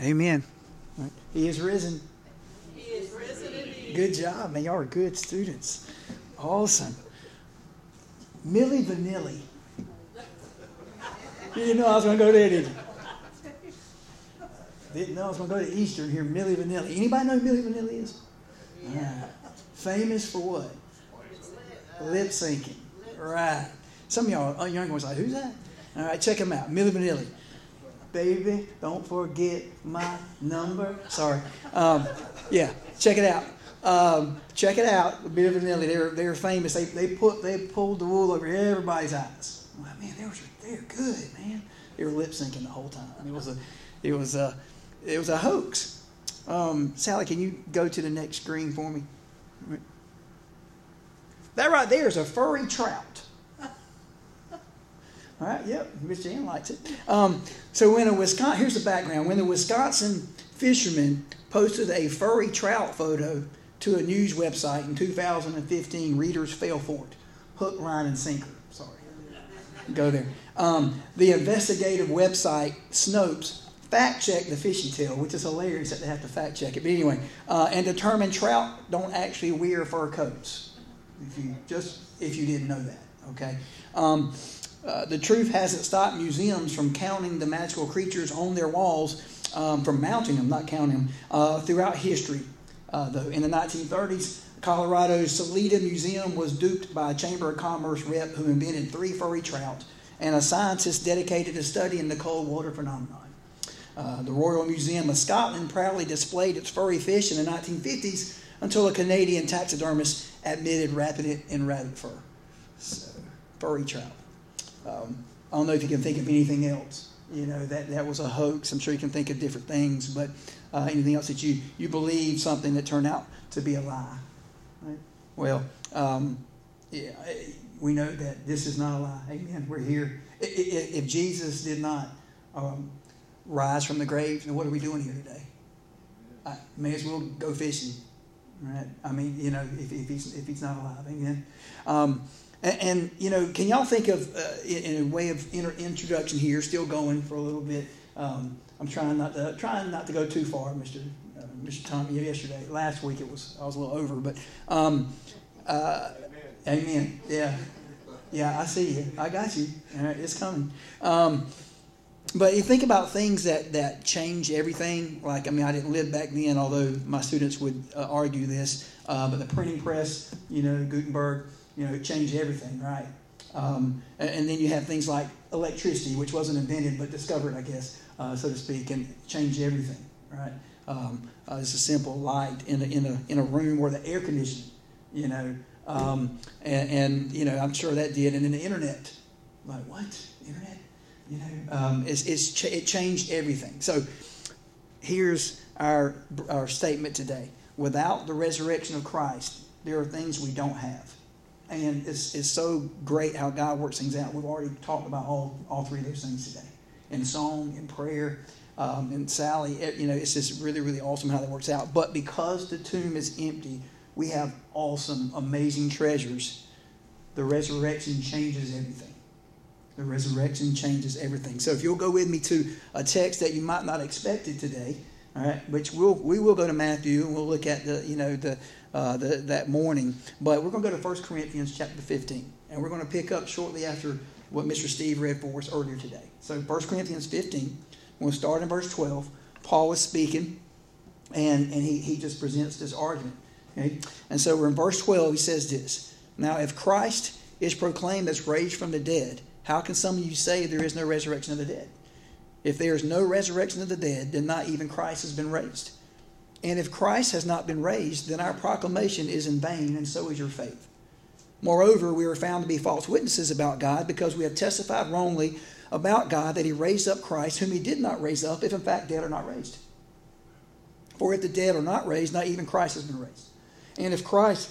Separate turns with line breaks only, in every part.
Amen. He is risen.
He is risen indeed.
Good job, man. Y'all are good students. Awesome. Milli Vanilli. You didn't know I was going to go there, did you? Didn't know I was going to go to Eastern here. Milli Vanilli. Anybody know who Milli Vanilli is? Yeah. Uh, famous for what? Lip syncing. Right. Some of y'all uh, young ones like, who's that? All right, check him out. Milli Vanilli. Baby, don't forget my number. Sorry. Um, yeah, check it out. Um, check it out. Milli Vanilli. They're they're famous. They they put they pulled the wool over everybody's eyes. Like, man, they were they're good, man. They were lip syncing the whole time. It was a it was a it was a hoax. Um, Sally, can you go to the next screen for me? That right there is a furry trout. All right, yep, Miss Jan likes it. Um, so when a Wisconsin, here's the background. When the Wisconsin fishermen posted a furry trout photo to a news website in 2015, readers fell for it. Hook, line, and sinker. Sorry. Go there. Um, the investigative website Snopes fact checked the fishy tale, which is hilarious that they have to fact check it. But anyway, uh, and determined trout don't actually wear fur coats. If you just if you didn't know that, okay. Um, uh, the truth hasn't stopped museums from counting the magical creatures on their walls, um, from mounting them, not counting them, uh, throughout history. Uh, though in the 1930s, Colorado's Salida Museum was duped by a Chamber of Commerce rep who invented three furry trout and a scientist dedicated to studying the cold water phenomenon. Uh, the Royal Museum of Scotland proudly displayed its furry fish in the 1950s until a Canadian taxidermist admitted wrapping it in rabbit fur. So, furry trout. Um, I don't know if you can think of anything else. You know, that, that was a hoax. I'm sure you can think of different things, but uh, anything else that you, you believe something that turned out to be a lie. Right? Well, um, yeah, we know that this is not a lie. Amen. We're here. If Jesus did not um, rise from the grave, then what are we doing here today? I may as well go fishing. Right? I mean, you know, if, if he's if he's not alive, amen. Um, and, and, you know, can y'all think of uh, in, a way of inter- introduction here, still going for a little bit. Um, I'm trying not to trying not to go too far, Mister uh, Mr. Tommy. Yesterday, last week it was I was a little over, but um, uh, amen. amen. Yeah, yeah. I see you. I got you. it's coming. Um, but you think about things that, that change everything. Like, I mean, I didn't live back then, although my students would uh, argue this. Uh, but the printing press, you know, Gutenberg, you know, changed everything, right? Um, and, then you have things like electricity, which wasn't invented but discovered, I guess, uh, so to speak, and changed everything, right? Um, uh, it's a simple light in a, in a, in a room where the air conditioning, you know, um, and, and, you know, I'm sure that did. And then the internet, like, what? Internet? You know, um, it's, it's ch- it changed everything. So here's our, our statement today. Without the resurrection of Christ, there are things we don't have. And it's, it's so great how God works things out. We've already talked about all, all three of those things today in song, in prayer, um, and Sally. It, you know, it's just really, really awesome how that works out. But because the tomb is empty, we have awesome, amazing treasures. The resurrection changes everything. The resurrection changes everything. So if you'll go with me to a text that you might not expect it today, all right, which we'll, we will go to Matthew and we'll look at the, you know, the, uh, the, that morning. But we're going to go to 1 Corinthians chapter 15. And we're going to pick up shortly after what Mr. Steve read for us earlier today. So 1 Corinthians 15, we'll start in verse 12. Paul is speaking, and, and he, he just presents this argument. Okay? And so we're in verse 12. He says this Now, if Christ is proclaimed as raised from the dead, how can some of you say there is no resurrection of the dead? If there is no resurrection of the dead, then not even Christ has been raised. And if Christ has not been raised, then our proclamation is in vain, and so is your faith. Moreover, we are found to be false witnesses about God because we have testified wrongly about God that He raised up Christ, whom He did not raise up, if in fact dead are not raised. For if the dead are not raised, not even Christ has been raised. And if Christ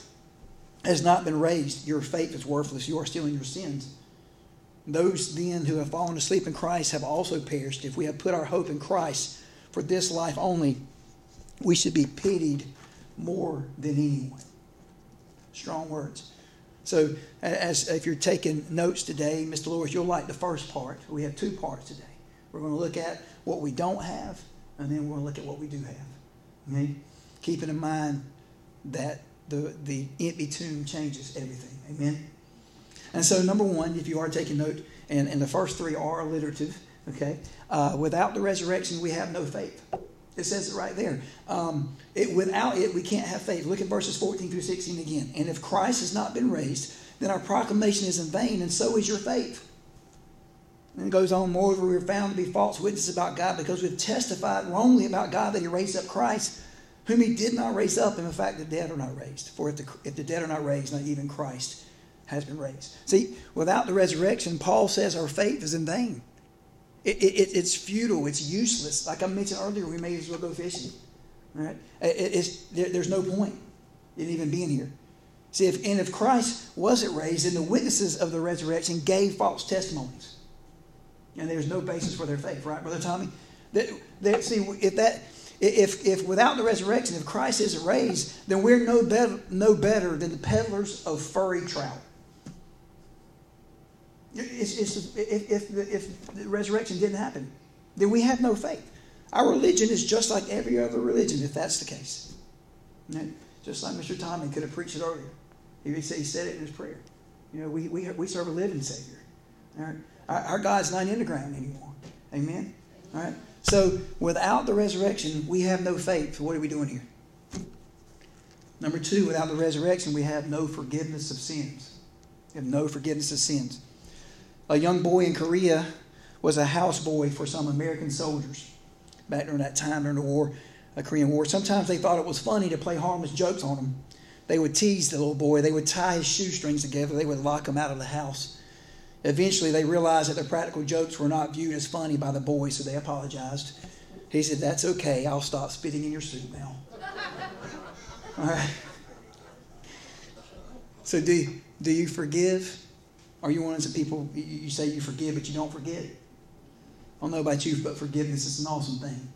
has not been raised, your faith is worthless. You are still in your sins. Those then who have fallen asleep in Christ have also perished. If we have put our hope in Christ for this life only, we should be pitied more than anyone. Strong words. So, as if you're taking notes today, Mr. Lewis, you'll like the first part. We have two parts today. We're going to look at what we don't have, and then we're going to look at what we do have. Okay? Keeping in mind that the, the empty tomb changes everything. Amen? And so, number one, if you are taking note, and, and the first three are alliterative, okay? Uh, without the resurrection, we have no faith. It says it right there. Um, it, without it, we can't have faith. Look at verses 14 through 16 again. And if Christ has not been raised, then our proclamation is in vain, and so is your faith. And it goes on, moreover, we are found to be false witnesses about God because we've testified wrongly about God that He raised up Christ, whom He did not raise up, and in fact, the dead are not raised. For if the, if the dead are not raised, not even Christ has been raised. See, without the resurrection, Paul says our faith is in vain. It, it, it's futile, it's useless. Like I mentioned earlier, we may as well go fishing. Right? It, there, there's no point in even being here. See, if, and if Christ wasn't raised, then the witnesses of the resurrection gave false testimonies and there's no basis for their faith, right, Brother Tommy? That, that, see, if that, if, if without the resurrection, if Christ isn't raised, then we're no better, no better than the peddlers of furry trout. It's, it's, if, if, the, if the resurrection didn't happen, then we have no faith. Our religion is just like every other religion, if that's the case. Just like Mr. Tommy could have preached it earlier. He said he said it in his prayer. You know, we, we, we serve a living Savior. All right? Our, our God's not in the ground anymore. Amen? All right? So without the resurrection, we have no faith. What are we doing here? Number two, without the resurrection, we have no forgiveness of sins. We have no forgiveness of sins. A young boy in Korea was a houseboy for some American soldiers back during that time during the war, the Korean War. Sometimes they thought it was funny to play harmless jokes on him. They would tease the little boy. They would tie his shoestrings together. They would lock him out of the house. Eventually, they realized that their practical jokes were not viewed as funny by the boy, so they apologized. He said, That's okay. I'll stop spitting in your soup now. All right. So, do, do you forgive? Are you one of those people you say you forgive, but you don't forget? I don't know about you, but forgiveness is an awesome thing.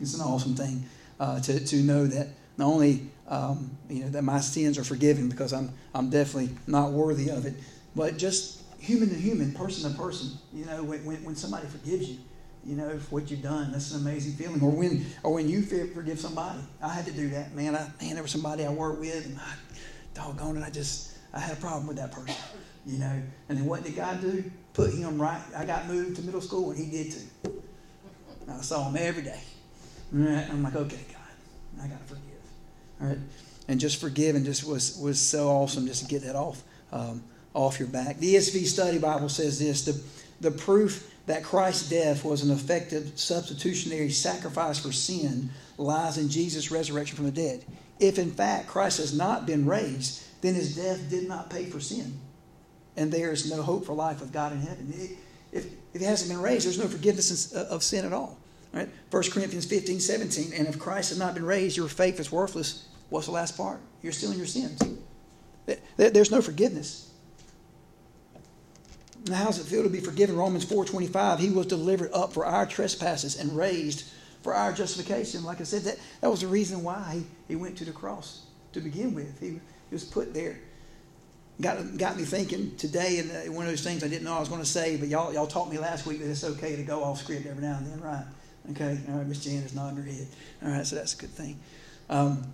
It's an awesome thing uh, to, to know that not only um, you know that my sins are forgiven because I'm I'm definitely not worthy of it, but just human to human, person to person. You know, when, when, when somebody forgives you, you know, for what you've done, that's an amazing feeling. Or when, or when you forgive somebody. I had to do that, man. I, man, there was somebody I worked with, and I, doggone it, I just, I had a problem with that person. You know, and then what did God do? Put him right. I got moved to middle school, and he did too. I saw him every day. I'm like, okay, God, I gotta forgive. All right, and just forgive, and just was was so awesome just to get that off. Um, off your back. The ESV Study Bible says this the, the proof that Christ's death was an effective substitutionary sacrifice for sin lies in Jesus' resurrection from the dead. If in fact Christ has not been raised, then his death did not pay for sin. And there is no hope for life with God in heaven. If, if he hasn't been raised, there's no forgiveness uh, of sin at all. Right? 1 Corinthians 15, 17. And if Christ has not been raised, your faith is worthless. What's the last part? You're still in your sins. There's no forgiveness. Now, how does it feel to be forgiven? Romans 4.25, he was delivered up for our trespasses and raised for our justification. Like I said, that, that was the reason why he, he went to the cross to begin with. He, he was put there. Got, got me thinking today, and uh, one of those things I didn't know I was going to say, but y'all, y'all taught me last week that it's okay to go off script every now and then, right? Okay, all right, Miss Jan is nodding her head. All right, so that's a good thing. Um,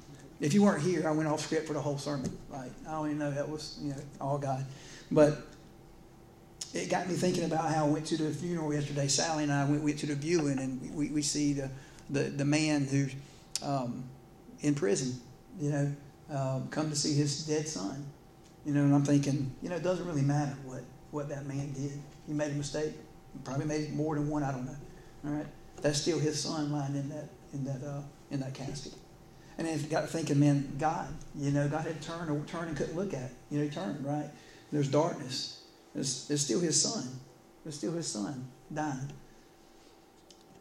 if you weren't here, I went off script for the whole sermon, right? I don't even know that was, you know, all God. But it got me thinking about how I went to the funeral yesterday. Sally and I went, went to the viewing, and we, we see the, the, the man who's um, in prison, you know, um, come to see his dead son. You know, and I'm thinking, you know, it doesn't really matter what, what that man did. He made a mistake. He probably made more than one. I don't know. All right, that's still his son lying in that in that uh, in that casket. And then got to thinking, man, God, you know, God had turned or turned and couldn't look at. It. You know, he turned right. There's darkness it's, it's still his son. It's still his son dying.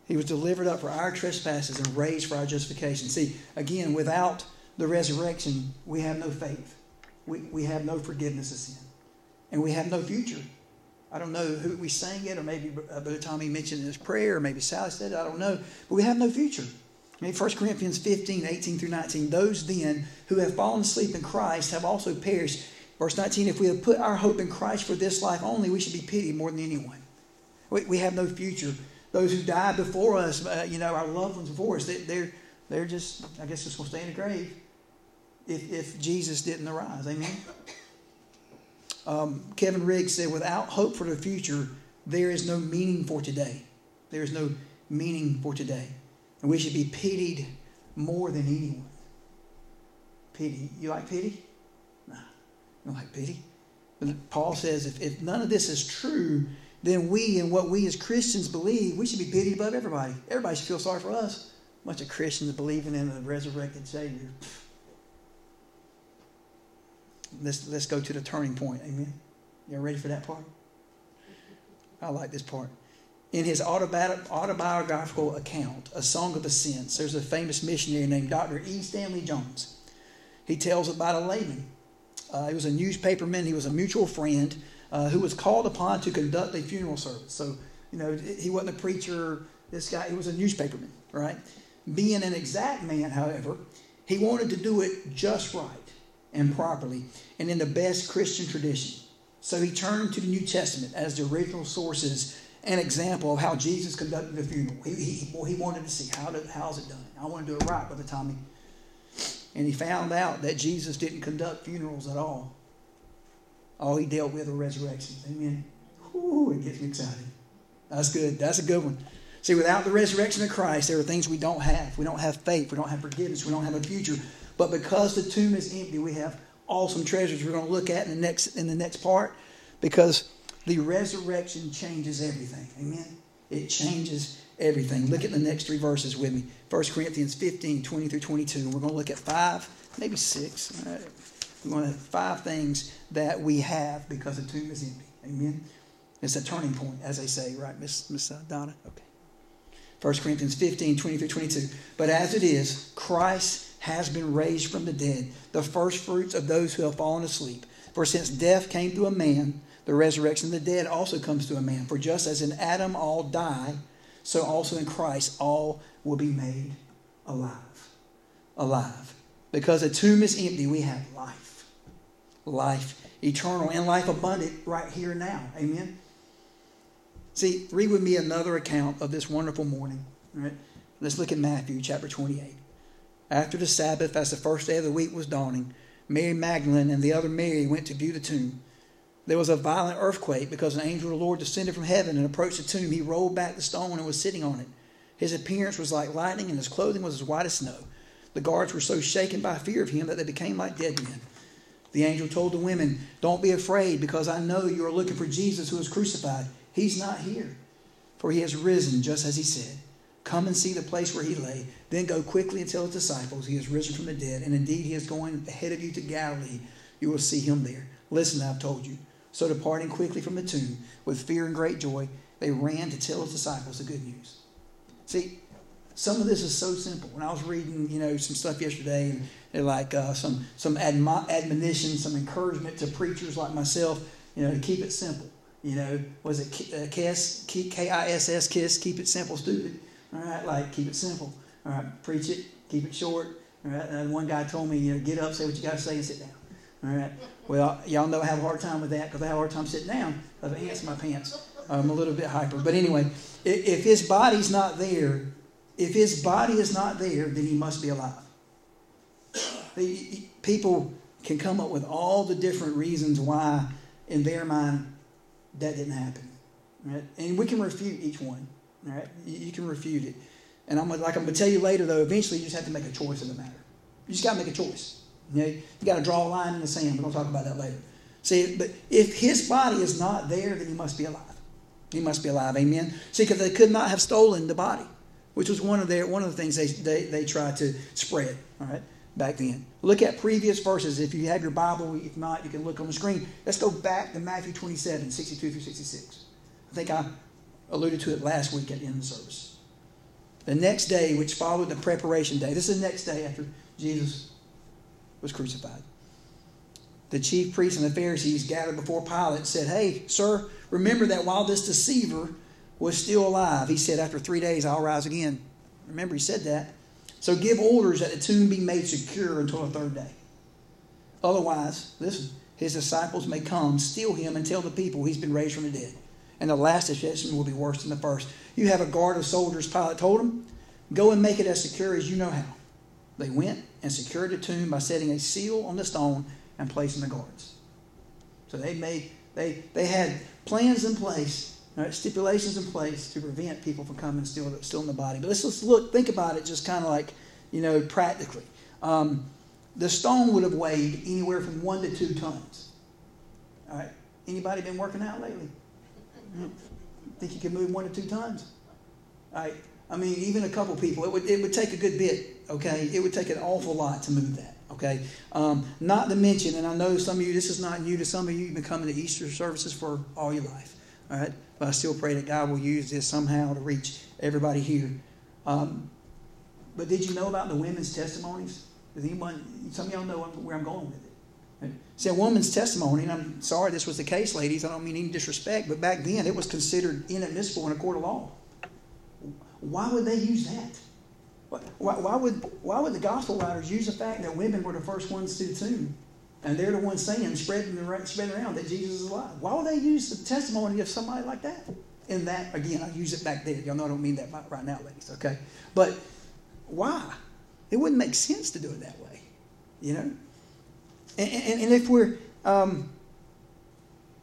He was delivered up for our trespasses and raised for our justification. See, again, without the resurrection, we have no faith. We, we have no forgiveness of sin. And we have no future. I don't know who we sang it, or maybe uh, Brother Tommy mentioned in his prayer, or maybe Sally said it, I don't know. But we have no future. I mean, 1 Corinthians 15, 18 through 19. Those then who have fallen asleep in Christ have also perished. Verse 19 If we have put our hope in Christ for this life only, we should be pitied more than anyone. We, we have no future those who died before us, uh, you know, our loved ones before us, they, they're, they're just, I guess, just going to stay in the grave if, if Jesus didn't arise. Amen? Um, Kevin Riggs said, without hope for the future, there is no meaning for today. There is no meaning for today. And we should be pitied more than anyone. Pity. You like pity? No. You like pity? But Paul says if, if none of this is true, then we and what we as Christians believe, we should be pitied above everybody. Everybody should feel sorry for us. A bunch of Christians believing in a resurrected Savior. Let's, let's go to the turning point. Amen. You ready for that part? I like this part. In his autobiographical account, A Song of the Ascents, there's a famous missionary named Dr. E. Stanley Jones. He tells about a layman. Uh, he was a newspaperman, he was a mutual friend uh, who was called upon to conduct a funeral service. So, you know, he wasn't a preacher, this guy, he was a newspaperman, right? Being an exact man, however, he wanted to do it just right and properly and in the best Christian tradition. So he turned to the New Testament as the original sources and example of how Jesus conducted the funeral. He, he, well, he wanted to see how did, how's it done. I want to do it right time he. And he found out that Jesus didn't conduct funerals at all. All he dealt with were resurrections. Amen. Ooh, it gets me excited. That's good. That's a good one. See, without the resurrection of Christ, there are things we don't have. We don't have faith. We don't have forgiveness. We don't have a future. But because the tomb is empty, we have awesome treasures we're going to look at in the next in the next part because the resurrection changes everything. Amen. It changes everything. Look at the next three verses with me. 1 Corinthians 15, 20 through 22. And We're going to look at five, maybe six. We're going to have five things that we have because the tomb is empty. Amen. It's a turning point, as they say, right, Miss Miss uh, Donna? Okay. 1 Corinthians 15, 20 through 22. But as it is, Christ has been raised from the dead, the first fruits of those who have fallen asleep. For since death came through a man, the resurrection of the dead also comes to a man. For just as in Adam all die, so also in Christ all will be made alive. Alive. Because the tomb is empty, we have life. Life eternal and life abundant right here and now. Amen. See, read with me another account of this wonderful morning. Let's look at Matthew chapter 28. After the Sabbath, as the first day of the week was dawning, Mary Magdalene and the other Mary went to view the tomb. There was a violent earthquake because an angel of the Lord descended from heaven and approached the tomb. He rolled back the stone and was sitting on it. His appearance was like lightning, and his clothing was as white as snow. The guards were so shaken by fear of him that they became like dead men. The angel told the women, Don't be afraid, because I know you are looking for Jesus who was crucified. He's not here, for he has risen just as he said. Come and see the place where he lay. Then go quickly and tell his disciples he has risen from the dead, and indeed he is going ahead of you to Galilee. You will see him there. Listen, I've told you. So departing quickly from the tomb with fear and great joy, they ran to tell his disciples the good news. See, some of this is so simple. When I was reading, you know, some stuff yesterday, and they're like uh, some some admo- admonition, some encouragement to preachers like myself, you know, to keep it simple. You know, was it uh, KISS, K-I-S-S, KISS, keep it simple, stupid. All right, like keep it simple. All right, preach it, keep it short. All right, and uh, one guy told me, you know, get up, say what you got to say, and sit down. All right. Well, y'all know I have a hard time with that because I have a hard time sitting down I ants in my pants. I'm a little bit hyper. But anyway, if his body's not there, if his body is not there, then he must be alive. People can come up with all the different reasons why, in their mind, that didn't happen. Right? And we can refute each one. Right? You, can refute it. And I'm like I'm to tell you later, though, eventually you just have to make a choice in the matter. You just got to make a choice. You, you got to draw a line in the sand. Going to talk about that later. See, but if his body is not there, then he must be alive. He must be alive. Amen. See, because they could not have stolen the body, which was one of their one of the things they, they, they tried to spread. All right, back then. Look at previous verses. If you have your Bible, if not, you can look on the screen. Let's go back to Matthew 27, 62 through 66. I think I alluded to it last week at the end of the service. The next day, which followed the preparation day, this is the next day after Jesus was crucified. The chief priests and the Pharisees gathered before Pilate and said, Hey, sir, remember that while this deceiver was still alive, he said, After three days I'll rise again. Remember, he said that. So give orders that the tomb be made secure until the third day. Otherwise, listen, his disciples may come, steal him, and tell the people he's been raised from the dead. And the last assessment will be worse than the first. You have a guard of soldiers, Pilate told them, go and make it as secure as you know how. They went and secured the tomb by setting a seal on the stone and placing the guards. So they made they they had plans in place, right, stipulations in place to prevent people from coming and stealing, the body. But let's, let's look think about it just kind of like you know practically. Um, the stone would have weighed anywhere from one to two tons. All right. Anybody been working out lately? Think you can move one or two? All right. I mean, even a couple people, it would, it would take a good bit, okay? It would take an awful lot to move that, okay? Um, not to mention, and I know some of you, this is not new to some of you, you've been coming to Easter services for all your life, all right? But I still pray that God will use this somehow to reach everybody here. Um, but did you know about the women's testimonies? Does anyone, some of y'all know where I'm going with it? See, a woman's testimony, and I'm sorry this was the case, ladies, I don't mean any disrespect, but back then it was considered inadmissible in a court of law. Why would they use that? Why, why, would, why would the gospel writers use the fact that women were the first ones to the tomb? And they're the ones saying, spreading, spreading around that Jesus is alive. Why would they use the testimony of somebody like that? In that, again, I use it back there. Y'all know I don't mean that right now, ladies, okay? But why? It wouldn't make sense to do it that way, you know? And, and, if we're, um,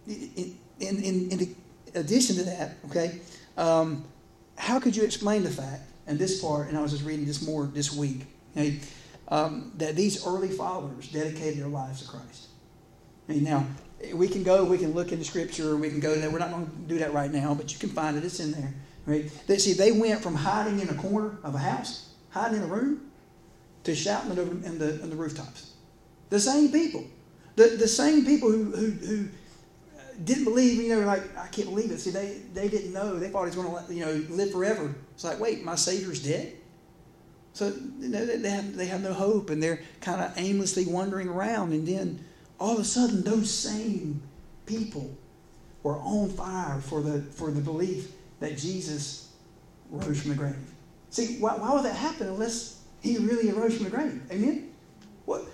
in, in, in, addition to that, okay, um, how could you explain the fact, and this part, and I was just reading this more this week, okay, um, that these early followers dedicated their lives to Christ? now, we can go, we can look into Scripture, we can go there. We're not going to do that right now, but you can find it. It's in there. Right? They, see, they went from hiding in a corner of a house, hiding in a room, to shouting it over in the, in the rooftops. The same people. The, the same people who, who, who uh, didn't believe, you know, like, I can't believe it. See, they, they didn't know. They thought he was going to, you know, live forever. It's like, wait, my Savior's dead? So you know, they, have, they have no hope and they're kind of aimlessly wandering around. And then all of a sudden, those same people were on fire for the, for the belief that Jesus rose from the grave. See, why, why would that happen unless he really arose from the grave? Amen? What?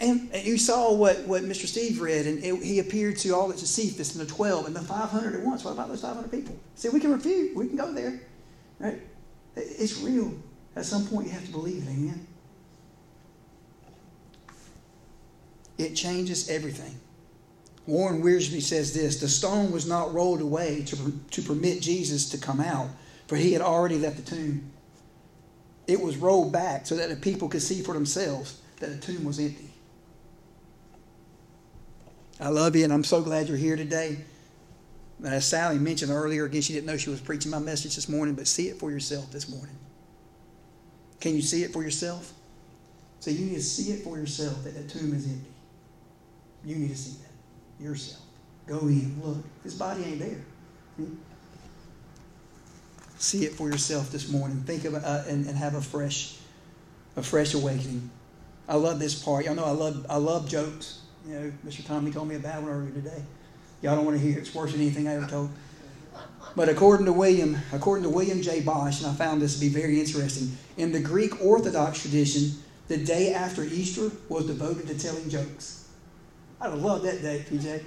And you saw what, what Mr. Steve read, and it, he appeared to all the Cephas and the 12 and the 500 at once. What about those 500 people? See, we can refute. We can go there. Right? It's real. At some point, you have to believe it. Amen? It changes everything. Warren Wiersbe says this The stone was not rolled away to, to permit Jesus to come out, for he had already left the tomb. It was rolled back so that the people could see for themselves that the tomb was empty. I love you, and I'm so glad you're here today. And as Sally mentioned earlier, again, she didn't know she was preaching my message this morning, but see it for yourself this morning. Can you see it for yourself? So you need to see it for yourself that the tomb is empty. You need to see that yourself. Go in, look. His body ain't there. Hmm? See it for yourself this morning. Think of uh, and, and have a fresh, a fresh awakening. I love this part. Y'all know I love I love jokes. You know, Mr. Tommy told me about one earlier today. Y'all don't want to hear it. It's worse than anything I ever told. But according to William, according to William J. Bausch, and I found this to be very interesting, in the Greek Orthodox tradition, the day after Easter was devoted to telling jokes. I'd have loved that day, PJ.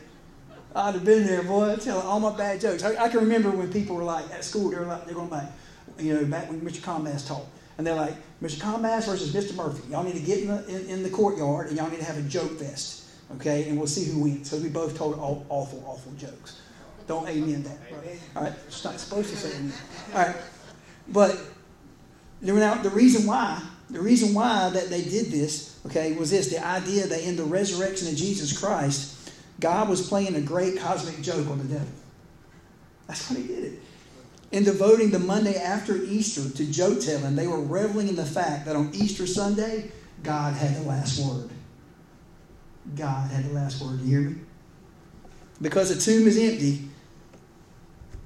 I'd have been there, boy, telling all my bad jokes. I, I, can remember when people were like at school, they're like they're going back, you know, back when Mr. Commas taught, and they're like, Mr. Commas versus Mr. Murphy. Y'all need to get in the in, in the courtyard and y'all need to have a joke fest okay? And we'll see who wins. So we both told awful, awful jokes. Don't amen that. All right, it's not supposed to say amen. All right, but now the reason why, the reason why that they did this, okay, was this: the idea that in the resurrection of Jesus Christ, God was playing a great cosmic joke on the devil. That's why he did it. In devoting the Monday after Easter to joke telling, they were reveling in the fact that on Easter Sunday, God had the last word. God had the last word. You hear me? Because the tomb is empty,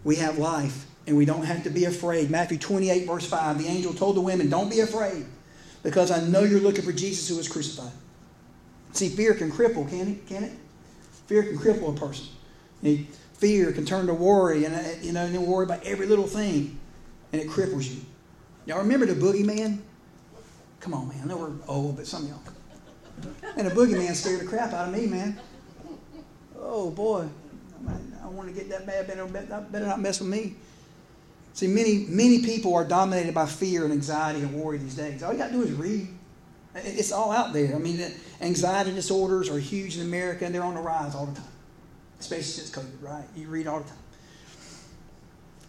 we have life and we don't have to be afraid. Matthew 28, verse 5, the angel told the women, Don't be afraid, because I know you're looking for Jesus who was crucified. See, fear can cripple, can it? Can it? Fear can cripple a person. Fear can turn to worry, and uh, you know, and worry about every little thing, and it cripples you. Y'all remember the boogeyman? Come on, man. I know we're old, but some of y'all. And the boogeyman scared the crap out of me, man. Oh boy, I, I want to get that bad. Better, better not mess with me. See, many, many people are dominated by fear and anxiety and worry these days. All you got to do is read. It's all out there. I mean, anxiety disorders are huge in America and they're on the rise all the time, especially since COVID, right? You read all the time.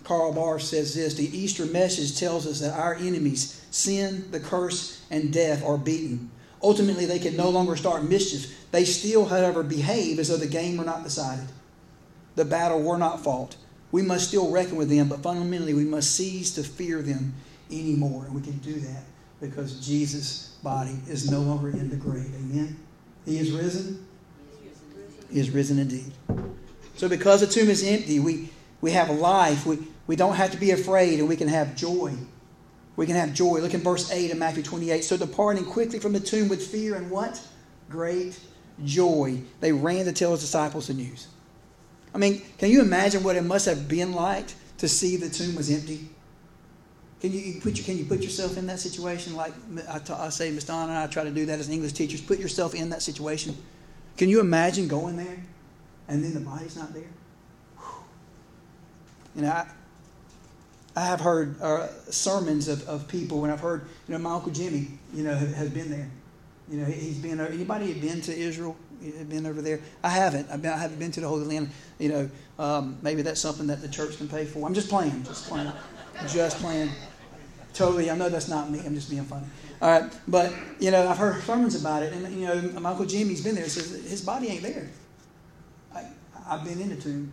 Karl Barth says this The Easter message tells us that our enemies, sin, the curse, and death, are beaten. Ultimately, they can no longer start mischief. They still, however, behave as though the game were not decided, the battle were not fought. We must still reckon with them, but fundamentally, we must cease to fear them anymore. And we can do that because Jesus' body is no longer in the grave. Amen. He is risen. He is risen indeed. So, because the tomb is empty, we, we have life. We, we don't have to be afraid, and we can have joy. We can have joy. Look in verse 8 of Matthew 28. So, departing quickly from the tomb with fear and what? Great joy, they ran to tell his disciples the news. I mean, can you imagine what it must have been like to see the tomb was empty? Can you, put your, can you put yourself in that situation? Like I, say, Miss Donna and I try to do that as English teachers. Put yourself in that situation. Can you imagine going there and then the body's not there? You know, I, I have heard uh, sermons of, of people when I've heard, you know, my Uncle Jimmy, you know, has been there. You know, he's been, anybody have been to Israel? Have been over there? I haven't. I've been, I haven't been to the Holy Land. You know, um, maybe that's something that the church can pay for. I'm just playing, just playing, just playing. Totally, I know that's not me. I'm just being funny. All right, but you know, I've heard sermons about it, and you know, my uncle Jimmy's been there. Says his body ain't there. I, I've been in the tomb.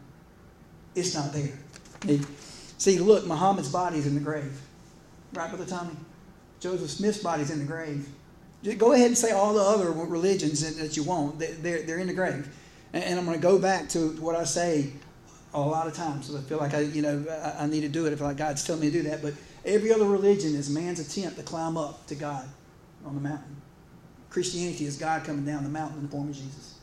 It's not there. See, look, Muhammad's body's in the grave, right, Brother Tommy. Joseph Smith's body's in the grave. Go ahead and say all the other religions that you want. They're, they're in the grave. And I'm going to go back to what I say a lot of times. So I feel like I, you know, I need to do it. I feel like God's telling me to do that. But every other religion is man's attempt to climb up to God on the mountain. Christianity is God coming down the mountain in the form of Jesus.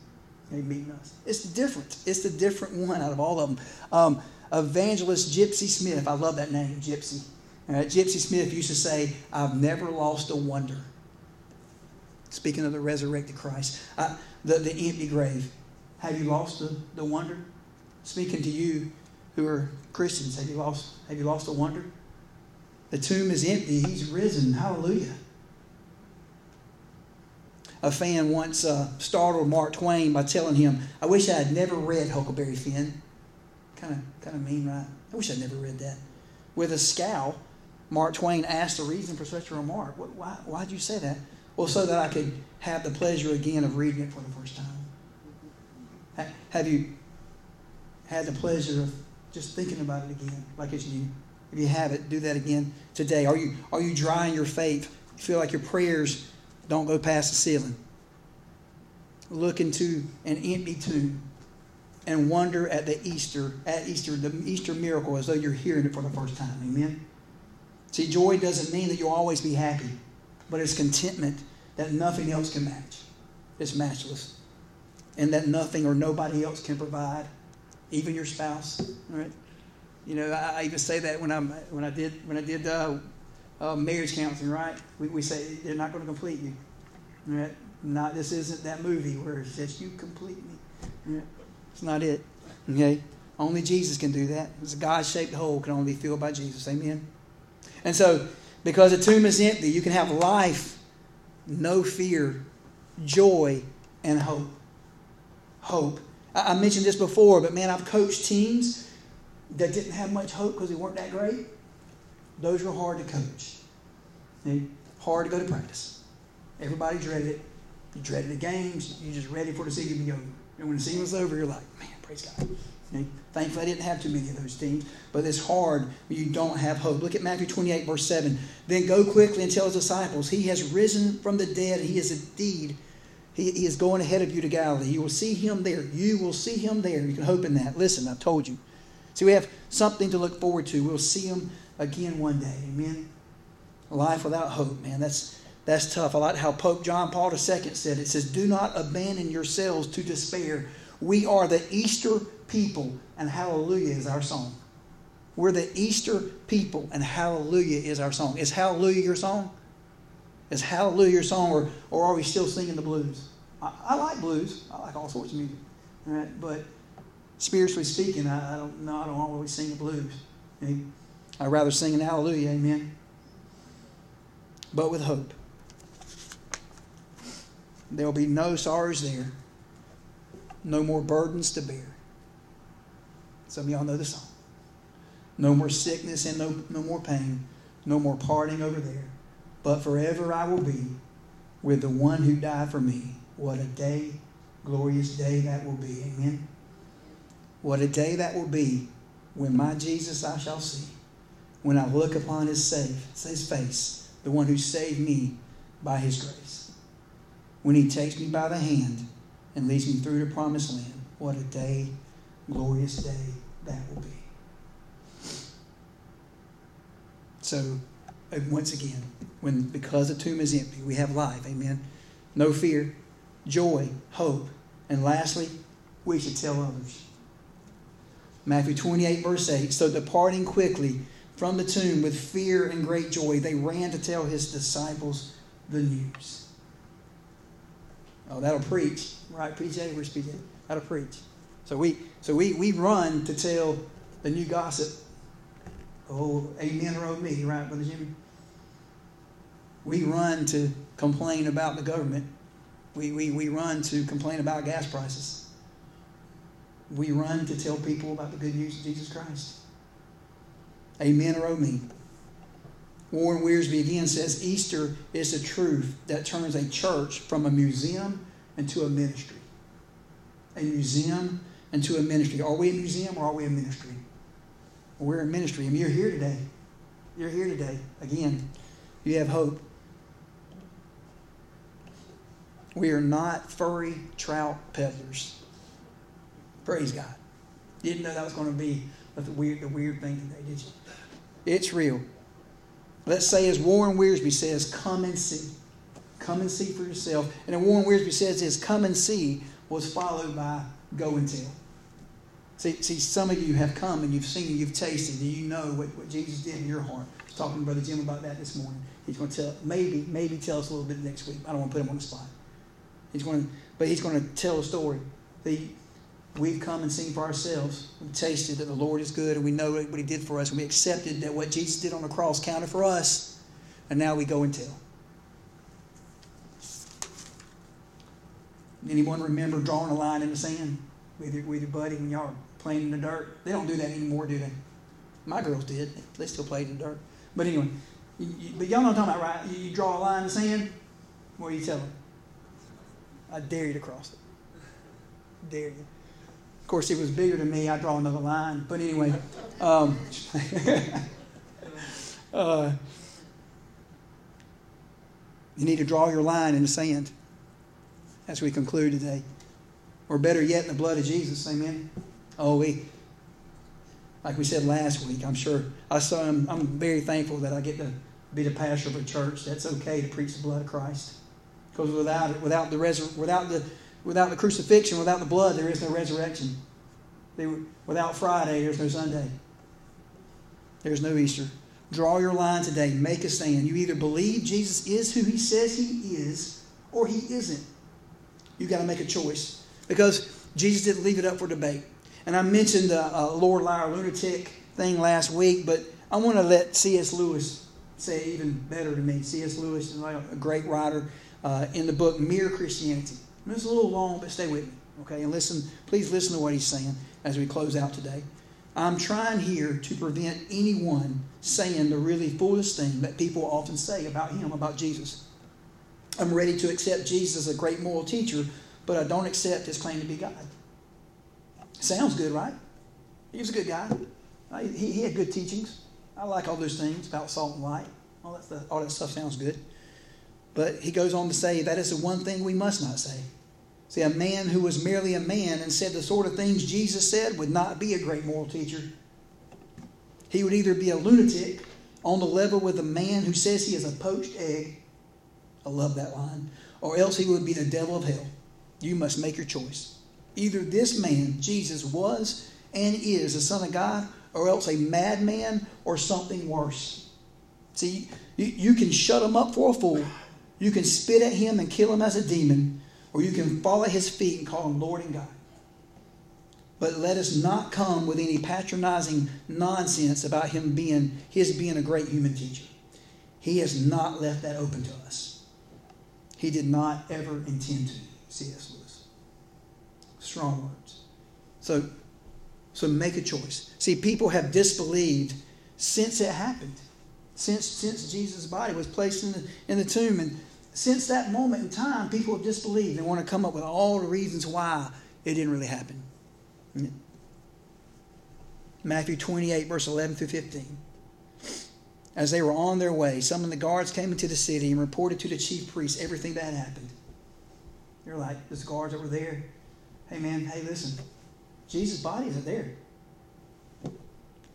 He meeting us. It's different. It's the different one out of all of them. Um, Evangelist Gypsy Smith. I love that name, Gypsy. Gypsy Smith used to say, I've never lost a wonder. Speaking of the resurrected Christ, uh, the, the empty grave. Have you lost the, the wonder? Speaking to you who are Christians, have you lost have you lost the wonder? The tomb is empty. He's risen. Hallelujah. A fan once uh, startled Mark Twain by telling him, "I wish I had never read Huckleberry Finn." Kind of, kind of mean, right? I wish I'd never read that. With a scowl, Mark Twain asked the reason for such a remark. Why, why'd you say that? Well, so that I could have the pleasure again of reading it for the first time. Have you had the pleasure of just thinking about it again, like it's new? If you have it, do that again today. Are you are you dry in your faith? Feel like your prayers don't go past the ceiling. Look into an empty tomb and wonder at the Easter, at Easter, the Easter miracle as though you're hearing it for the first time. Amen. See, joy doesn't mean that you'll always be happy but it's contentment that nothing else can match. It's matchless. And that nothing or nobody else can provide, even your spouse. Right? You know, I, I even say that when I'm when I did when I did uh, uh, marriage counseling. Right? We, we say they're not going to complete you. Right? Not this isn't that movie where it says you complete me. Right? It's not it. Okay. Only Jesus can do that. It's a God-shaped hole can only be filled by Jesus. Amen. And so because the tomb is empty, you can have life, no fear, joy, and hope. Hope. I, mentioned this before, but man, I've coached teams that didn't have much hope because they weren't that great. Those were hard to coach. hard to go to practice. Everybody dreaded it. You dreaded the games. You're just ready for the season to be over. And when the season was over, you're like, man, praise God. Thankfully, I didn't have too many of those teams, but it's hard when you don't have hope. Look at Matthew 28, verse 7. Then go quickly and tell his disciples, He has risen from the dead. He is indeed, he, he is going ahead of you to Galilee. You will see him there. You will see him there. You can hope in that. Listen, I've told you. See, we have something to look forward to. We'll see him again one day. Amen. Life without hope, man. That's that's tough. I like how Pope John Paul II said it. Says, Do not abandon yourselves to despair. We are the Easter people, and hallelujah is our song. We're the Easter people, and hallelujah is our song. Is hallelujah your song? Is hallelujah your song, or, or are we still singing the blues? I, I like blues. I like all sorts of music. All right? But spiritually speaking, I, I don't know. I don't always sing the blues. Eh? I'd rather sing an hallelujah, amen. But with hope. There'll be no sorrows there, no more burdens to bear. Some of y'all know the song. No more sickness and no, no more pain, no more parting over there. But forever I will be with the one who died for me. What a day, glorious day that will be. Amen. What a day that will be when my Jesus I shall see. When I look upon his, save, his face, the one who saved me by his grace. When he takes me by the hand and leads me through the promised land. What a day, glorious day that will be. So, uh, once again, when because the tomb is empty, we have life. Amen. No fear, joy, hope, and lastly, we should tell others. Matthew 28, verse 8. So, departing quickly from the tomb with fear and great joy, they ran to tell his disciples the news. Oh, that'll preach, right, PJ? Where's PJ? That'll preach. So we, so we, we run to tell the new gossip Oh, amen, or oh me, right, Brother Jimmy? We run to complain about the government. We, we, we run to complain about gas prices. We run to tell people about the good news of Jesus Christ. Amen or oh me. Warren Wiersbe again says Easter is the truth that turns a church from a museum into a ministry. A museum into a ministry. Are we a museum or are we a ministry? We're a ministry. Mean, you're here today. You're here today. Again, you have hope. We are not furry trout peddlers. Praise God. Didn't know that was going to be the weird, the weird thing today, did you? It's real. Let's say, as Warren Wiersbe says, come and see. Come and see for yourself. And then Warren Wiersbe says this come and see was followed by go and tell. See, see, some of you have come and you've seen, and you've tasted, and you know what, what Jesus did in your heart. I was talking to Brother Jim about that this morning. He's going to tell, maybe, maybe tell us a little bit next week. I don't want to put him on the spot. He's going to, but he's going to tell a story. The, we've come and seen for ourselves. We've tasted that the Lord is good, and we know what He did for us, and we accepted that what Jesus did on the cross counted for us, and now we go and tell. Anyone remember drawing a line in the sand with your, with your buddy when y'all playing in the dirt. They don't do that anymore, do they? My girls did. They still played in the dirt. But anyway, you, you, but y'all know what I'm talking about, right? You, draw a line in the sand. What are you telling? I dare you to cross it. Dare you. Course, it was bigger than me. I draw another line. But anyway, um, uh, you need to draw your line in the sand as we conclude today. Or better yet, in the blood of Jesus. Amen. Oh, we, like we said last week, I'm sure, I saw, I'm, I'm very thankful that I get to be the pastor of a church that's okay to preach the blood of Christ. Because without it, without the, without, the, without the crucifixion, without the blood, there is no resurrection. Without Friday, there's no Sunday. There's no Easter. Draw your line today. Make a stand. You either believe Jesus is who he says he is, or he isn't. You've got to make a choice. Because Jesus didn't leave it up for debate. And I mentioned the uh, Lord Liar Lunatic thing last week, but I want to let C.S. Lewis say even better to me. C.S. Lewis is a great writer uh, in the book Mere Christianity. It's a little long, but stay with me, okay? And listen, please listen to what he's saying as we close out today. I'm trying here to prevent anyone saying the really foolish thing that people often say about him, about Jesus. I'm ready to accept Jesus as a great moral teacher, but I don't accept his claim to be God. Sounds good, right? He was a good guy. He, he had good teachings. I like all those things about salt and light. All that, stuff, all that stuff sounds good. But he goes on to say that is the one thing we must not say. See, a man who was merely a man and said the sort of things Jesus said would not be a great moral teacher. He would either be a lunatic on the level with a man who says he is a poached egg. I love that line. Or else he would be the devil of hell. You must make your choice. Either this man, Jesus, was and is the Son of God, or else a madman or something worse. See, you, you can shut him up for a fool, you can spit at him and kill him as a demon, or you can fall at his feet and call him Lord and God. But let us not come with any patronizing nonsense about him being his being a great human teacher. He has not left that open to us. He did not ever intend to. C.S. Lewis. Strong words. So, so make a choice. See, people have disbelieved since it happened, since since Jesus' body was placed in the in the tomb, and since that moment in time, people have disbelieved. They want to come up with all the reasons why it didn't really happen. Matthew 28, verse 11 through 15. As they were on their way, some of the guards came into the city and reported to the chief priests everything that had happened. They're like, there's guards over there. Hey, man, hey, listen. Jesus' body isn't there.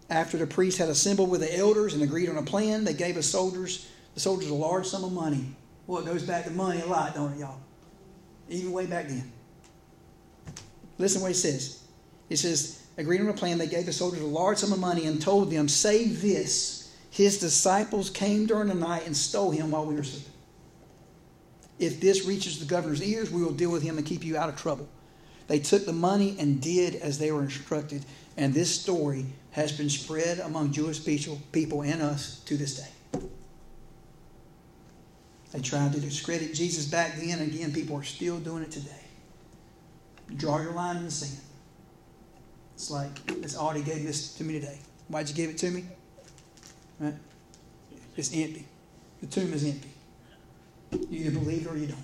After the priests had assembled with the elders and agreed on a plan, they gave the soldiers, the soldiers a large sum of money. Well, it goes back to money a lot, don't it, y'all? Even way back then. Listen what he says. He says, agreed on a plan. They gave the soldiers a large sum of money and told them, Say this his disciples came during the night and stole him while we were sleeping. If this reaches the governor's ears, we will deal with him and keep you out of trouble. They took the money and did as they were instructed, and this story has been spread among Jewish people and us to this day. They tried to discredit Jesus back then. Again, people are still doing it today. Draw your line in the sand. It's like this Audie gave this to me today. Why'd you give it to me? Right? It's empty. The tomb is empty. You either believe it or you don't.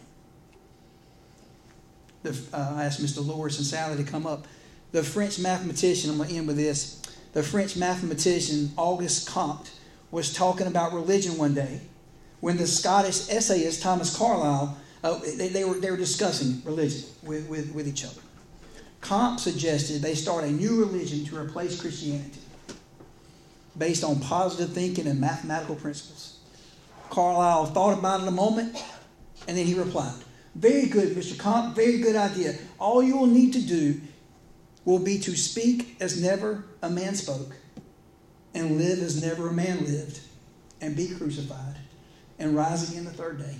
The, uh, I asked Mr. Loris and Sally to come up. The French mathematician, I'm going to end with this. The French mathematician Auguste Comte was talking about religion one day when the Scottish essayist Thomas Carlyle, uh, they, they, were, they were discussing religion with, with, with each other. Comte suggested they start a new religion to replace Christianity based on positive thinking and mathematical principles. Carlyle thought about it a moment and then he replied, Very good, Mr. Comte, very good idea. All you will need to do will be to speak as never a man spoke and live as never a man lived and be crucified and rise again the third day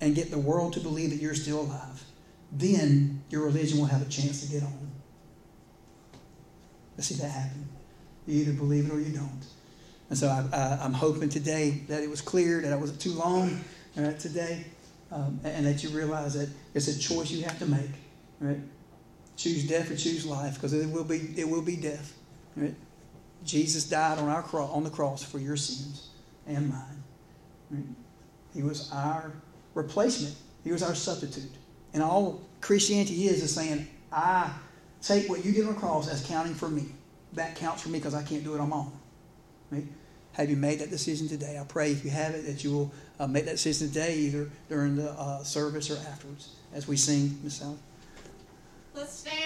and get the world to believe that you're still alive then your religion will have a chance to get on. Let's see that happen. You either believe it or you don't. And so I, am hoping today that it was clear, that it wasn't too long uh, today, um, and that you realize that it's a choice you have to make. Right? Choose death or choose life, because it will be it will be death. Right? Jesus died on our cross on the cross for your sins and mine. He was our replacement. He was our substitute. And all Christianity is is saying, I take what you did on the cross as counting for me. That counts for me because I can't do it on my own. Right? Have you made that decision today? I pray if you have it that you will uh, make that decision today, either during the uh, service or afterwards, as we sing, Miss.
Let's stand.